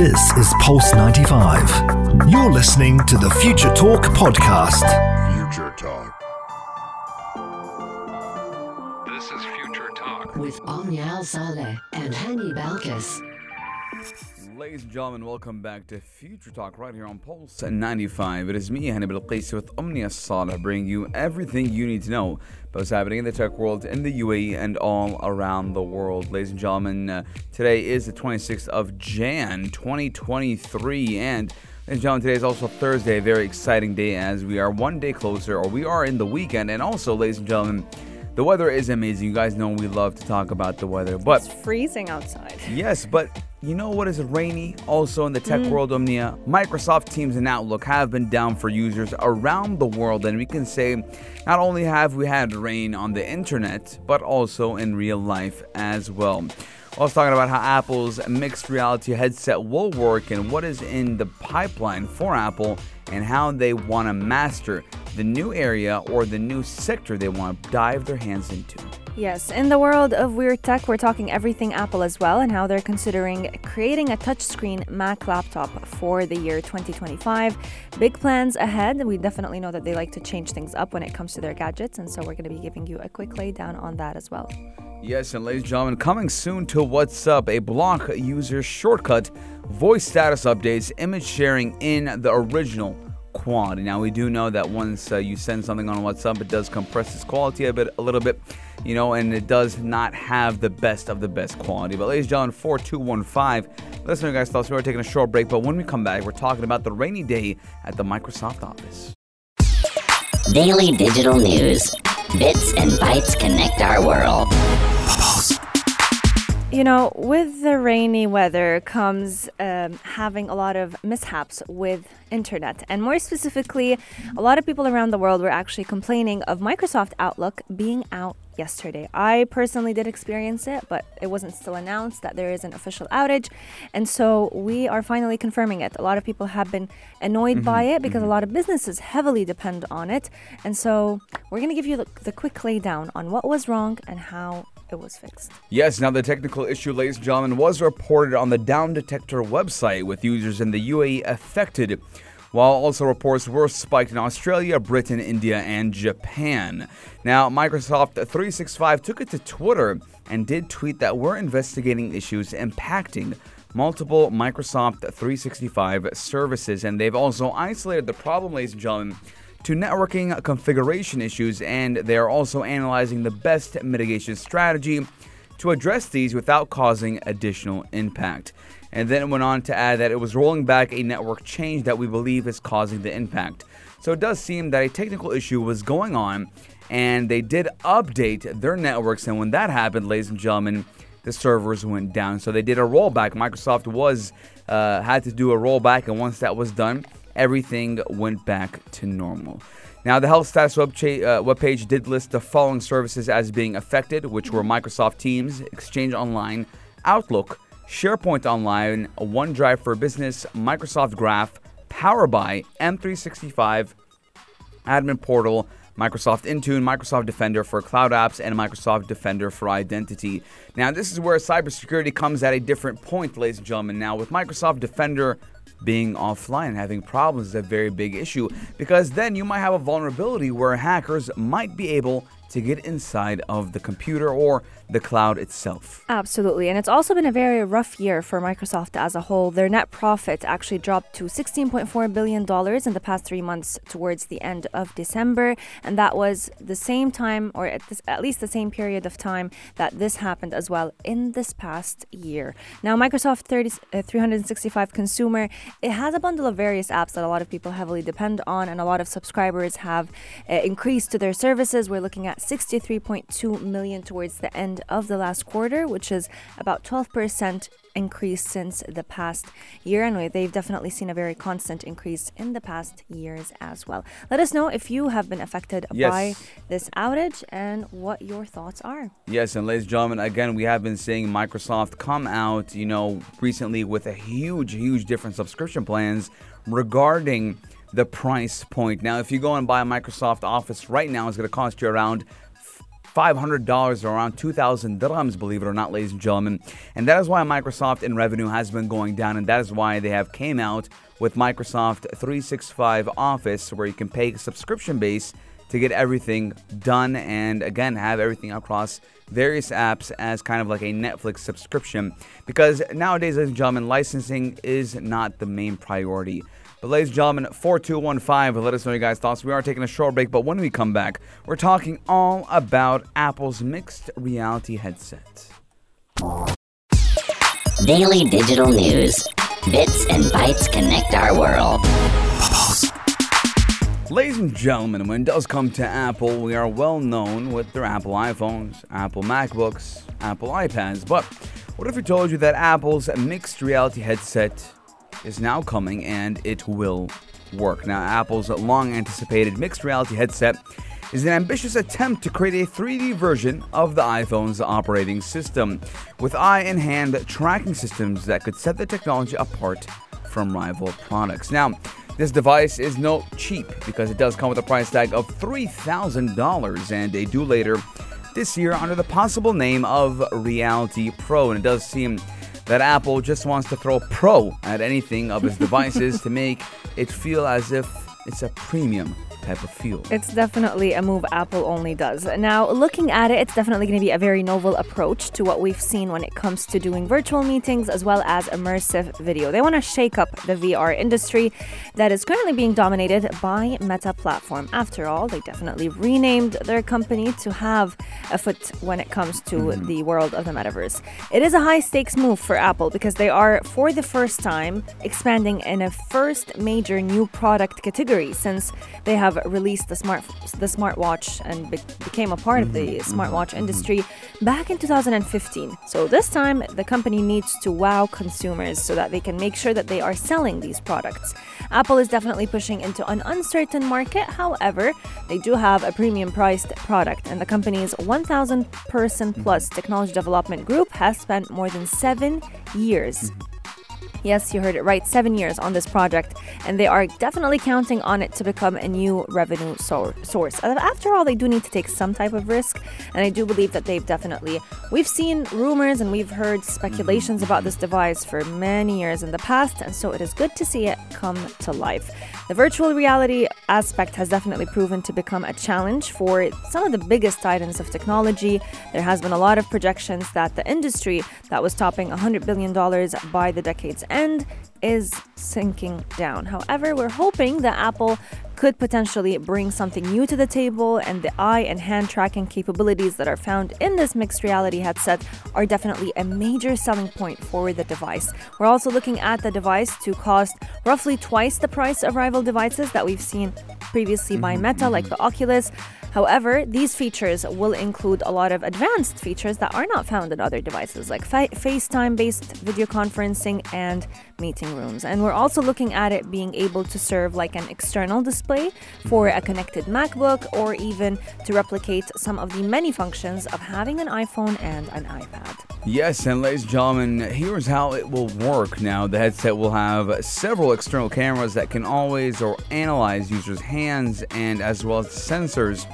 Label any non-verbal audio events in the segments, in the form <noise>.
This is Pulse 95. You're listening to the Future Talk podcast. Future Talk. This is Future Talk. with Omnial Saleh and Hani Balkis. Ladies and gentlemen, welcome back to Future Talk right here on Pulse 95. It is me, Hani Balkis, with Omnia Salah, bringing you everything you need to know about what's happening in the tech world, in the UAE, and all around the world. Ladies and gentlemen, uh, today is the 26th of Jan 2023, and Ladies and gentlemen, today is also Thursday, a very exciting day as we are one day closer, or we are in the weekend. And also, ladies and gentlemen, the weather is amazing. You guys know we love to talk about the weather, but It's freezing outside. Yes, but you know what is rainy also in the tech mm. world, Omnia? Microsoft Teams and Outlook have been down for users around the world, and we can say not only have we had rain on the internet, but also in real life as well. I was talking about how Apple's mixed reality headset will work and what is in the pipeline for Apple and how they want to master the new area or the new sector they want to dive their hands into. Yes, in the world of weird tech, we're talking everything Apple as well and how they're considering creating a touchscreen Mac laptop for the year 2025. Big plans ahead. We definitely know that they like to change things up when it comes to their gadgets, and so we're going to be giving you a quick laydown on that as well. Yes, and ladies and gentlemen, coming soon to WhatsApp, a block user shortcut, voice status updates, image sharing in the original quality. Now we do know that once uh, you send something on WhatsApp, it does compress its quality a bit, a little bit, you know, and it does not have the best of the best quality. But ladies and gentlemen, four two one five. Listen, you guys, thoughts. We're taking a short break, but when we come back, we're talking about the rainy day at the Microsoft office. Daily digital news. Bits and bytes connect our world. You know, with the rainy weather comes um, having a lot of mishaps with internet. And more specifically, a lot of people around the world were actually complaining of Microsoft Outlook being out yesterday. I personally did experience it, but it wasn't still announced that there is an official outage. And so we are finally confirming it. A lot of people have been annoyed by it because a lot of businesses heavily depend on it. And so we're going to give you the, the quick laydown on what was wrong and how it was fixed. Yes, now the technical issue, ladies and gentlemen, was reported on the Downdetector website with users in the UAE affected, while also reports were spiked in Australia, Britain, India, and Japan. Now, Microsoft 365 took it to Twitter and did tweet that we're investigating issues impacting multiple Microsoft 365 services, and they've also isolated the problem, ladies and gentlemen to networking configuration issues, and they are also analyzing the best mitigation strategy to address these without causing additional impact. And then it went on to add that it was rolling back a network change that we believe is causing the impact. So it does seem that a technical issue was going on, and they did update their networks. And when that happened, ladies and gentlemen, the servers went down. So they did a rollback. Microsoft was uh, had to do a rollback, and once that was done, everything went back to normal. Now, the health status web cha- uh, webpage did list the following services as being affected, which were Microsoft Teams, Exchange Online, Outlook, SharePoint Online, OneDrive for Business, Microsoft Graph, Power BI, M365, Admin Portal, Microsoft Intune, Microsoft Defender for cloud apps, and Microsoft Defender for identity. Now, this is where cybersecurity comes at a different point, ladies and gentlemen. Now, with Microsoft Defender being offline and having problems is a very big issue because then you might have a vulnerability where hackers might be able to get inside of the computer or the cloud itself. Absolutely. And it's also been a very rough year for Microsoft as a whole. Their net profit actually dropped to $16.4 billion in the past three months towards the end of December. And that was the same time, or at, this, at least the same period of time, that this happened as well in this past year. Now, Microsoft 30, uh, 365 Consumer, it has a bundle of various apps that a lot of people heavily depend on, and a lot of subscribers have uh, increased to their services. We're looking at 63.2 million towards the end of the last quarter, which is about 12% increase since the past year. And they've definitely seen a very constant increase in the past years as well. Let us know if you have been affected Yes. by this outage and what your thoughts are. Yes, and ladies and gentlemen, again, we have been seeing Microsoft come out, you know, recently with a huge, huge different subscription plans regarding the price point. Now, if you go and buy a Microsoft Office right now, it's going to cost you around $500 or around 2,000 dirhams, believe it or not, ladies and gentlemen. And that is why Microsoft in revenue has been going down, and that is why they have came out with Microsoft 365 Office, where you can pay a subscription base to get everything done and again have everything across various apps as kind of like a Netflix subscription. Because nowadays, ladies and gentlemen, licensing is not the main priority. But ladies and gentlemen, 4215, let us know your guys' thoughts. We are taking a short break, but when we come back, we're talking all about Apple's mixed reality headset. Daily digital news. Bits and bytes connect our world. Ladies and gentlemen, when it does come to Apple, we are well known with their Apple iPhones, Apple MacBooks, Apple iPads. But what if we told you that Apple's mixed reality headset is now coming and it will work? Now, Apple's long anticipated mixed reality headset is an ambitious attempt to create a 3D version of the iPhone's operating system with eye and hand tracking systems that could set the technology apart from rival products. Now, this device is no cheap because it does come with a price tag of $3,000 and a due later this year under the possible name of Reality Pro. And it does seem that Apple just wants to throw pro at anything of its devices to make it feel as if it's a premium type of feel. It's definitely a move Apple only does. Now, looking at it, it's definitely going to be a very novel approach to what we've seen when it comes to doing virtual meetings as well as immersive video. They want to shake up the VR industry that is currently being dominated by Meta Platform. After all, they definitely renamed their company to have a foot when it comes to Mm-hmm. the world of the metaverse. It is a high stakes move for Apple because they are, for the first time, expanding in a first major new product category since they have released the smart the smartwatch and be- became a part of the mm-hmm, mm-hmm, smartwatch mm-hmm. industry back in 2015. So this time the company needs to wow consumers so that they can make sure that they are selling these products. Apple is definitely pushing into an uncertain market. However, they do have a premium priced product and the company's 1000 person plus technology development group has spent more than 7 years Yes, you heard it right. Seven years on this project, and they are definitely counting on it to become a new revenue source. After all, they do need to take some type of risk, and I do believe that they've definitely. We've seen rumors and we've heard speculations about this device for many years in the past, and so it is good to see it come to life. The virtual reality aspect has definitely proven to become a challenge for some of the biggest titans of technology. There has been a lot of projections that the industry that was topping $100 billion by the decade's end is sinking down. However, we're hoping that Apple could potentially bring something new to the table, and the eye and hand tracking capabilities that are found in this mixed reality headset are definitely a major selling point for the device. We're also looking at the device to cost roughly twice the price of rival devices that we've seen previously by mm-hmm, Meta, like mm-hmm. the Oculus. However, these features will include a lot of advanced features that are not found in other devices, like fa- FaceTime based video conferencing and meeting rooms. And we're also looking at it being able to serve like an external display for a connected MacBook or even to replicate some of the many functions of having an iPhone and an iPad. Yes, and ladies and gentlemen, here's how it will work now. The headset will have several external cameras that can always or analyze users' hands and as well as sensors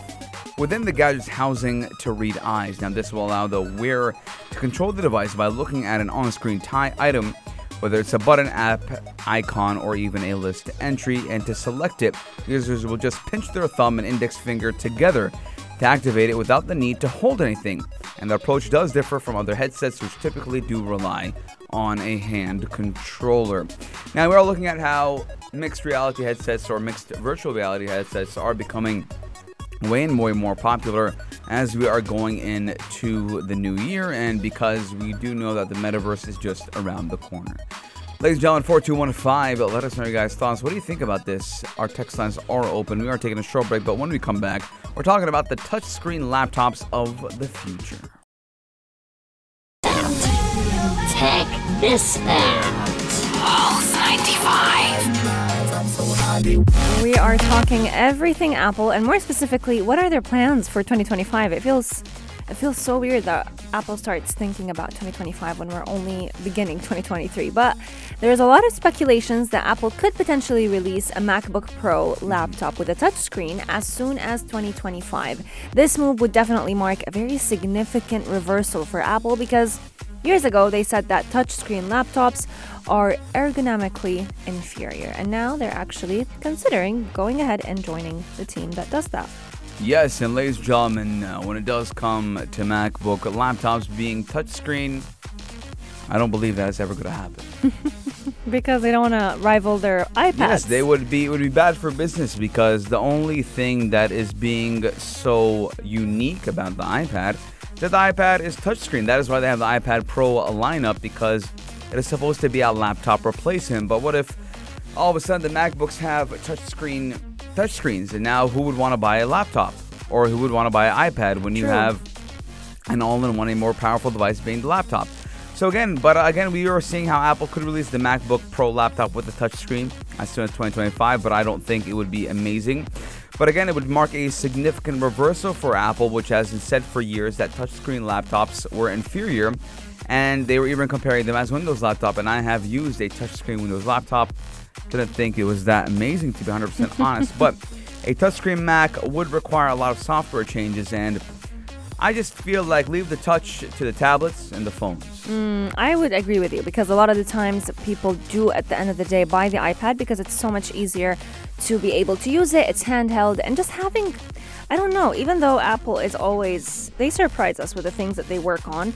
within the gadget's housing to read eyes. Now, this will allow the wearer to control the device by looking at an on screen tie item, whether it's a button, app, icon, or even a list entry. And to select it, users will just pinch their thumb and index finger together to activate it without the need to hold anything. And the approach does differ from other headsets, which typically do rely on a hand controller. Now, we are looking at how mixed reality headsets or mixed virtual reality headsets are becoming way and way more popular as we are going into the new year and because we do know that the metaverse is just around the corner. Ladies and gentlemen, 4215, let us know your guys' thoughts. What do you think about this? Our text lines are open. We are taking a short break, but when we come back, we're talking about the touchscreen laptops of the future. Check this out. We are talking everything Apple, and more specifically, what are their plans for 2025? It feels It feels so weird that Apple starts thinking about 2025 when we're only beginning <laughs> 2023. But there's a lot of speculations that Apple could potentially release a MacBook Pro laptop with a touchscreen as soon as 2025. This move would definitely mark a very significant reversal for Apple because Years ago, they said that touchscreen laptops are ergonomically inferior, and now they're actually considering going ahead and joining the team that does that. Yes, and ladies and gentlemen, uh, when it does come to MacBook laptops being touchscreen, I don't believe that's ever going to happen. <laughs> Because they don't want to rival their iPads. Yes, they would be. It would be bad for business because the only thing that is being so unique about the iPad that the iPad is touchscreen. That is why they have the iPad Pro lineup because it is supposed to be a laptop replacement. But what if all of a sudden the MacBooks have touchscreen touchscreens, and now who would want to buy a laptop or who would want to buy an iPad when you have an all-in-one, a more powerful device being the laptop? So again, but again, we are seeing how Apple could release the MacBook Pro laptop with a touchscreen as soon as 2025, but I don't think it would be amazing. But again, it would mark a significant reversal for Apple, which has said for years that touchscreen laptops were inferior, and they were even comparing them as Windows laptop. And I have used a touchscreen Windows laptop. Didn't think it was that amazing, to be 100% <laughs> honest. But a touchscreen Mac would require a lot of software changes, and I just feel like leave the touch to the tablets and the phones. Mm, I would agree with you because a lot of the times people do at the end of the day buy the iPad because it's so much easier to be able to use it. It's handheld and just having I don't know, even though Apple is always they surprise us with the things that they work on.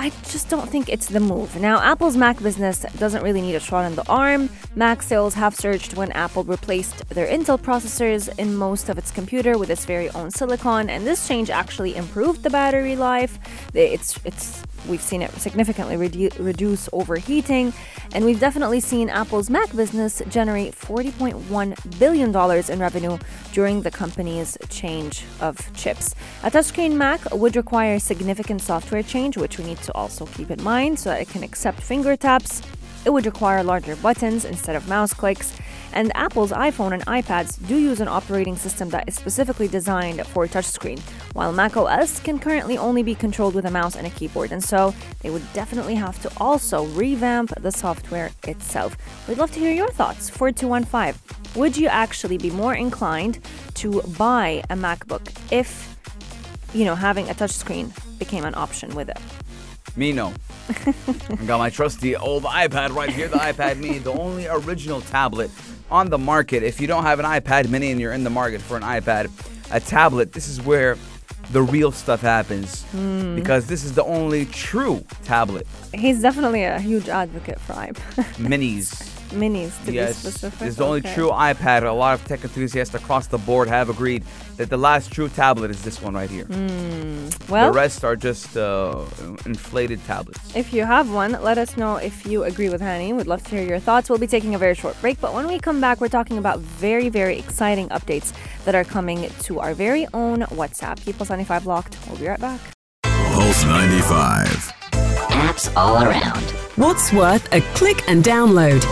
I just don't think it's the move. Now, Apple's Mac business doesn't really need a shot in the arm. Mac sales have surged when Apple replaced their Intel processors in most of its computer with its very own silicon, and this change actually improved the battery life. It's it's we've seen it significantly redu- reduce overheating, and we've definitely seen Apple's Mac business generate 40.1 billion dollars in revenue during the company's change of chips. A touchscreen Mac would require significant software change, which we need to also keep in mind so that it can accept finger taps. It would require larger buttons instead of mouse clicks. And Apple's iPhone and iPads do use an operating system that is specifically designed for a touchscreen, while macOS can currently only be controlled with a mouse and a keyboard. And so they would definitely have to also revamp the software itself. We'd love to hear your thoughts. 4215. Would you actually be more inclined to buy a MacBook if, you know, having a touchscreen became an option with it? Me, no. I got my trusty old iPad right here, the iPad mini, the only original tablet on the market. If you don't have an iPad mini and you're in the market for an iPad, a tablet, this is where the real stuff happens hmm. because this is the only true tablet. He's definitely a huge advocate for iPad. <laughs> Minis. Minis, to yes, be specific. this is the only Okay. true iPad. A lot of tech enthusiasts across the board have agreed that the last true tablet is this one right here. Well, the rest are just uh, inflated tablets. if you have one, let us know if you agree with Hani. We'd love to hear your thoughts. We'll be taking a very short break, but when we come back, we're talking about very, very exciting updates that are coming to our very own WhatsApp. Keep us 95 locked. We'll be right back. Pulse 95. Apps all around. What's worth a click and download?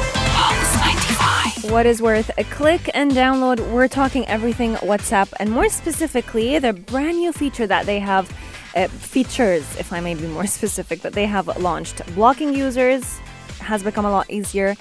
What is worth a click and download? We're talking everything WhatsApp, and more specifically, the brand new feature that they have, uh, features, if I may be more <laughs> specific, that they have launched. Blocking users has become a lot easier.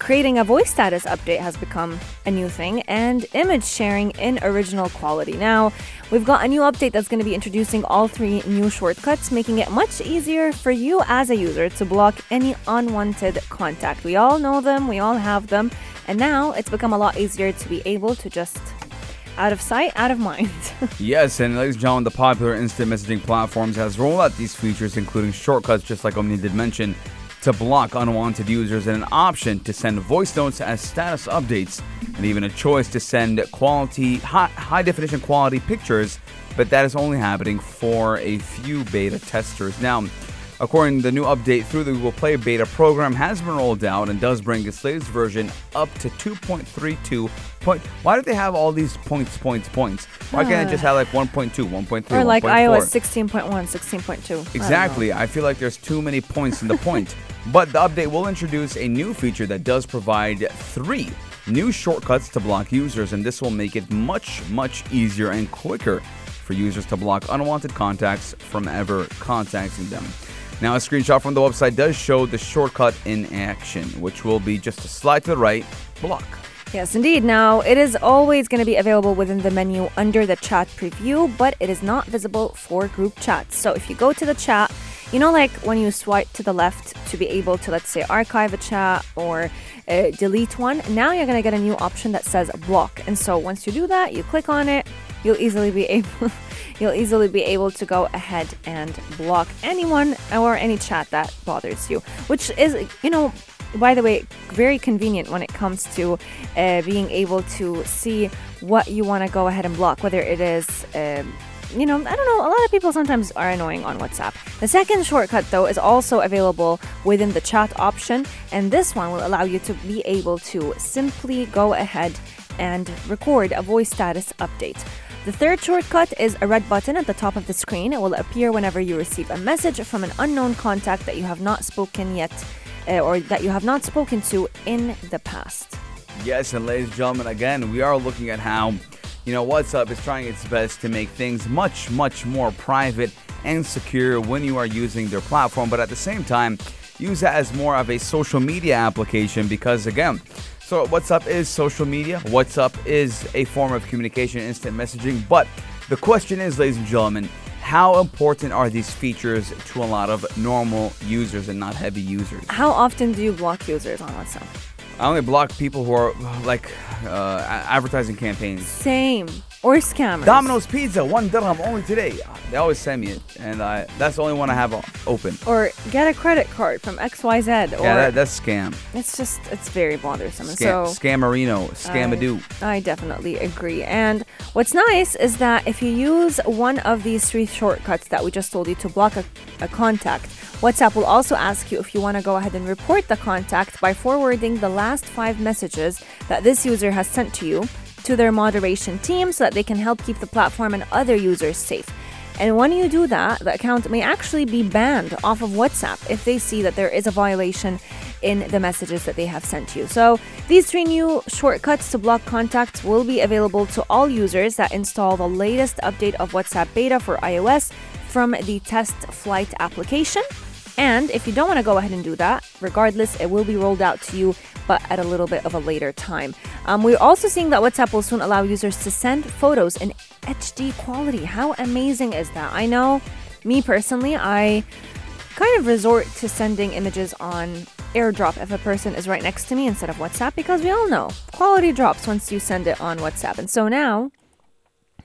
Creating a voice status update has become a new thing, and image sharing in original quality. Now, we've got a new update that's going to be introducing all three new shortcuts, making it much easier for you as a user to block any unwanted contact. We all know them, we all have them, and now it's become a lot easier to be able to just out of sight, out of mind. <laughs> Yes, and ladies and gentlemen, the popular instant messaging platforms has rolled out these features, including shortcuts, just like Omni did mention, to block unwanted users and an option to send voice notes as status updates, and even a choice to send quality, high, high definition quality pictures, but that is only happening for a few beta testers. Now, According to the new update through the Google Play beta program has been rolled out and does bring its latest version up to 2.32 point. Why do they have all these points, points, points? Why can't it just uh. have like 1.2, 1.3, or like 1.4? iOS 16.1, 16.2. Exactly. I feel like there's too many points in the point. <laughs> but the update will introduce a new feature that does provide three new shortcuts to block users, and this will make it much, much easier and quicker for users to block unwanted contacts from ever contacting them. Now, a screenshot from the website does show the shortcut in action, which will be just a slide to the right, block. Yes, indeed. Now, it is always going to be available within the menu under the chat preview, but it is not visible for group chats. So if you go to the chat, you know, like when you swipe to the left to be able to, let's say, archive a chat or uh, delete one, now you're going to get a new option that says block. And so once you do that, you click on it, you'll easily be <laughs> able. You'll easily be able to go ahead and block anyone or any chat that bothers you, which is, you know, by the way, very convenient when it comes to uh, being able to see what you want to go ahead and block, whether it is. Um, you know, I don't know, a lot of people sometimes are annoying on WhatsApp. The second shortcut, though, is also available within the chat option, and this one will allow you to be able to simply go ahead and record a voice status update. The third shortcut is a red button at the top of the screen. It will appear whenever you receive a message from an unknown contact that you have not spoken yet uh, or that you have not spoken to in the past. Yes, and ladies and gentlemen, again, we are looking at how, you know, WhatsApp is trying its best to make things much, much more private and secure when you are using their platform, but at the same time, use it as more of a social media application because, again, so WhatsApp is social media. WhatsApp is a form of communication, instant messaging. But the question is, ladies and gentlemen, how important are these features to a lot of normal users and not heavy users? How often do you block users on WhatsApp? I only block people who are like uh, advertising campaigns. Same. Or scammers. Domino's Pizza, one dirham only today. They always send me it, and I, that's the only one I have open. Or get a credit card from XYZ. Or yeah, that, that's scam. It's just, it's very bothersome. Scam, so Scamarino, Scamadoo. I, I definitely agree. And what's nice is that if you use one of these three shortcuts that we just told you to block a, a contact, WhatsApp will also ask you if you want to go ahead and report the contact by forwarding the last five messages that this user has sent to you to their moderation team so that they can help keep the platform and other users safe. And when you do that, the account may actually be banned off of WhatsApp if they see that there is a violation in the messages that they have sent you. So, these three new shortcuts to block contacts will be available to all users that install the latest update of WhatsApp beta for iOS from the test flight application. And if you don't want to go ahead and do that, regardless, it will be rolled out to you, but at a little bit of a later time. Um, we're also seeing that WhatsApp will soon allow users to send photos in HD quality. How amazing is that? I know, me personally, I kind of resort to sending images on airdrop if a person is right next to me instead of WhatsApp because we all know quality drops once you send it on WhatsApp. And so now,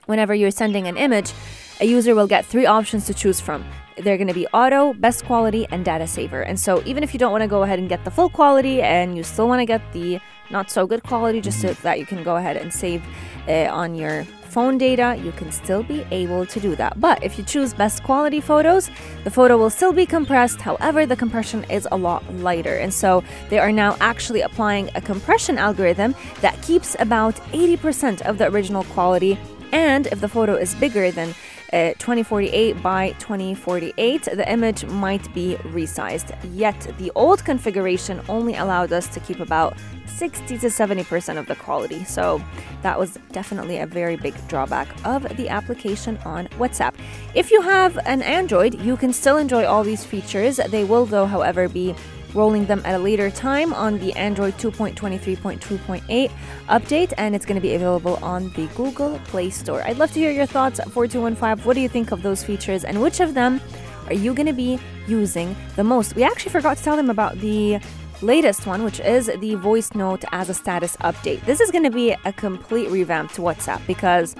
whenever you're sending an image, a user will get three options to choose from they're going to be auto, best quality, and data saver. And so even if you don't want to go ahead and get the full quality and you still want to get the not so good quality just so that you can go ahead and save uh, on your phone data, you can still be able to do that. But if you choose best quality photos, the photo will still be compressed. However, the compression is a lot lighter. And so they are now actually applying a compression algorithm that keeps about 80% of the original quality. And if the photo is bigger than uh, 2048 by 2048, the image might be resized. Yet the old configuration only allowed us to keep about 60 to 70% of the quality. So that was definitely a very big drawback of the application on WhatsApp. If you have an Android, you can still enjoy all these features. They will, though, however, be rolling them at a later time on the Android 2.23.2.8 update, and it's going to be available on the Google Play Store. I'd love to hear your thoughts 4215. What do you think of those features, and which of them are you going to be using the most? We actually forgot to tell them about the latest one, which is the voice note as a status update. This is going to be a complete revamp to WhatsApp because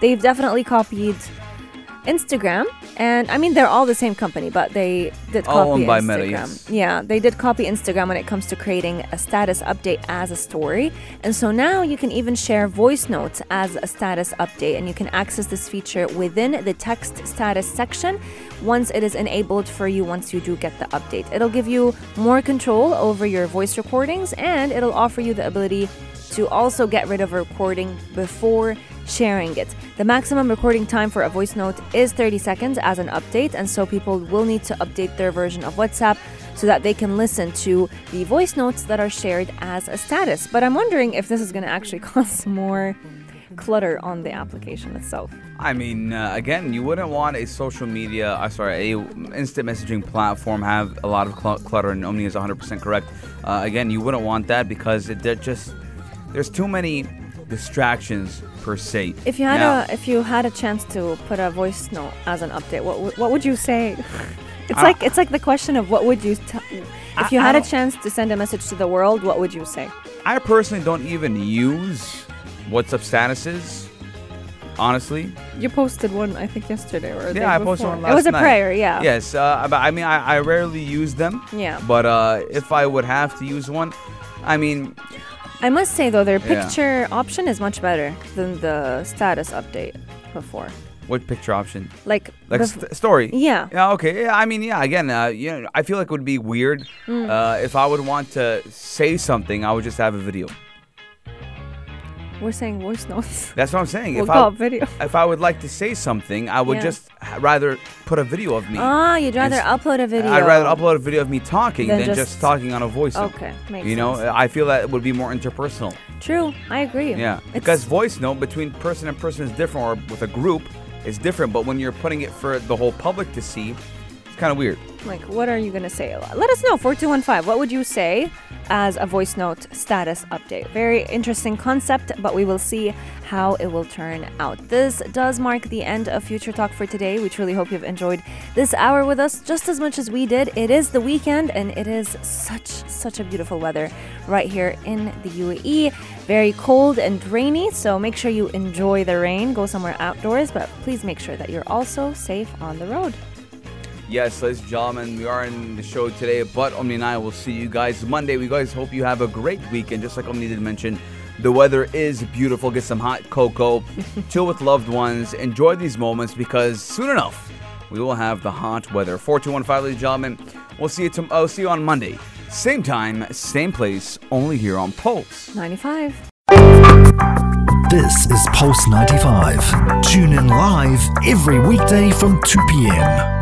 they've definitely copied Instagram, and I mean they're all the same company, but they did All copy owned by Instagram. Meta, yes. Yeah, they did copy Instagram when it comes to creating a status update as a story, and so now you can even share voice notes as a status update, and you can access this feature within the text status section once it is enabled for you. Once you do get the update, it'll give you more control over your voice recordings, and it'll offer you the ability to also get rid of a recording before sharing it. The maximum recording time for a voice note is 30 seconds as an update, and so people will need to update their version of WhatsApp so that they can listen to the voice notes that are shared as a status. But I'm wondering if this is going to actually <laughs> cause more clutter on the application itself. I mean, uh, again, you wouldn't want a social media, uh, sorry, a instant messaging platform have a lot of cl- clutter, and Omni is 100% correct. Uh, again, you wouldn't want that because it, just there's too many distractions per se. If you had Now- a if you had a chance to put a voice note as an update, what would- what would you say? <laughs> It's I- like it's like the question of what would you t- if you I had a chance to send a message to the world, what would you say? I personally don't even use WhatsApp statuses, honestly. You posted one, I think, yesterday or Yeah, I posted before. one last night. It was a night. prayer, yeah. Yes, uh, but I mean, I, I rarely use them. Yeah. But uh, if I would have to use one, I mean, I must say though, their Yeah. picture option is much better than the status update before. what picture option? Like, Like bef- st- story. yeah. Yeah. Okay. Yeah. I mean, yeah. Again, uh, you know, I feel like it would be weird Mm. uh, if I would want to say something. I would just have a video. We're saying voice notes. <laughs> That's what I'm saying. We'll if I, video. If I would like to say something, I would Yeah. just rather put a video of me. Ah, you'd rather upload a video. I'd rather upload a video of me talking Than than, just- just, talking on a voice. note. Okay, makes You know, sense. I feel that it would be more interpersonal. True, I agree. Yeah, It's- because voice note between person and person is different, or with a group is different. But when you're putting it for the whole public to see, kind of weird. Like, what are you going to say? Let us know, 4215. What would you say as a voice note status update? Very interesting concept, but we will see how it will turn out. This does mark the end of Future Talk for today. We truly hope you've enjoyed this hour with us just as much as we did. It is the weekend, and it is such, such a beautiful weather right here in the UAE. Very cold and rainy, so make sure you enjoy the rain. Go somewhere outdoors, but please make sure that you're also safe on the road. Yes, ladies and gentlemen, we are in the show today, but Omni and I will see you guys Monday. We guys hope you have a great weekend. Just like Omni did mention, the weather is beautiful. Get some hot cocoa, <laughs> chill with loved ones, enjoy these moments because soon enough we will have the hot weather. 4215, ladies and gentlemen. We'll see you. tom- I'll see you on Monday, same time, same place, only here on Pulse. 95. This is Pulse 95. Tune in live every weekday from 2 p.m.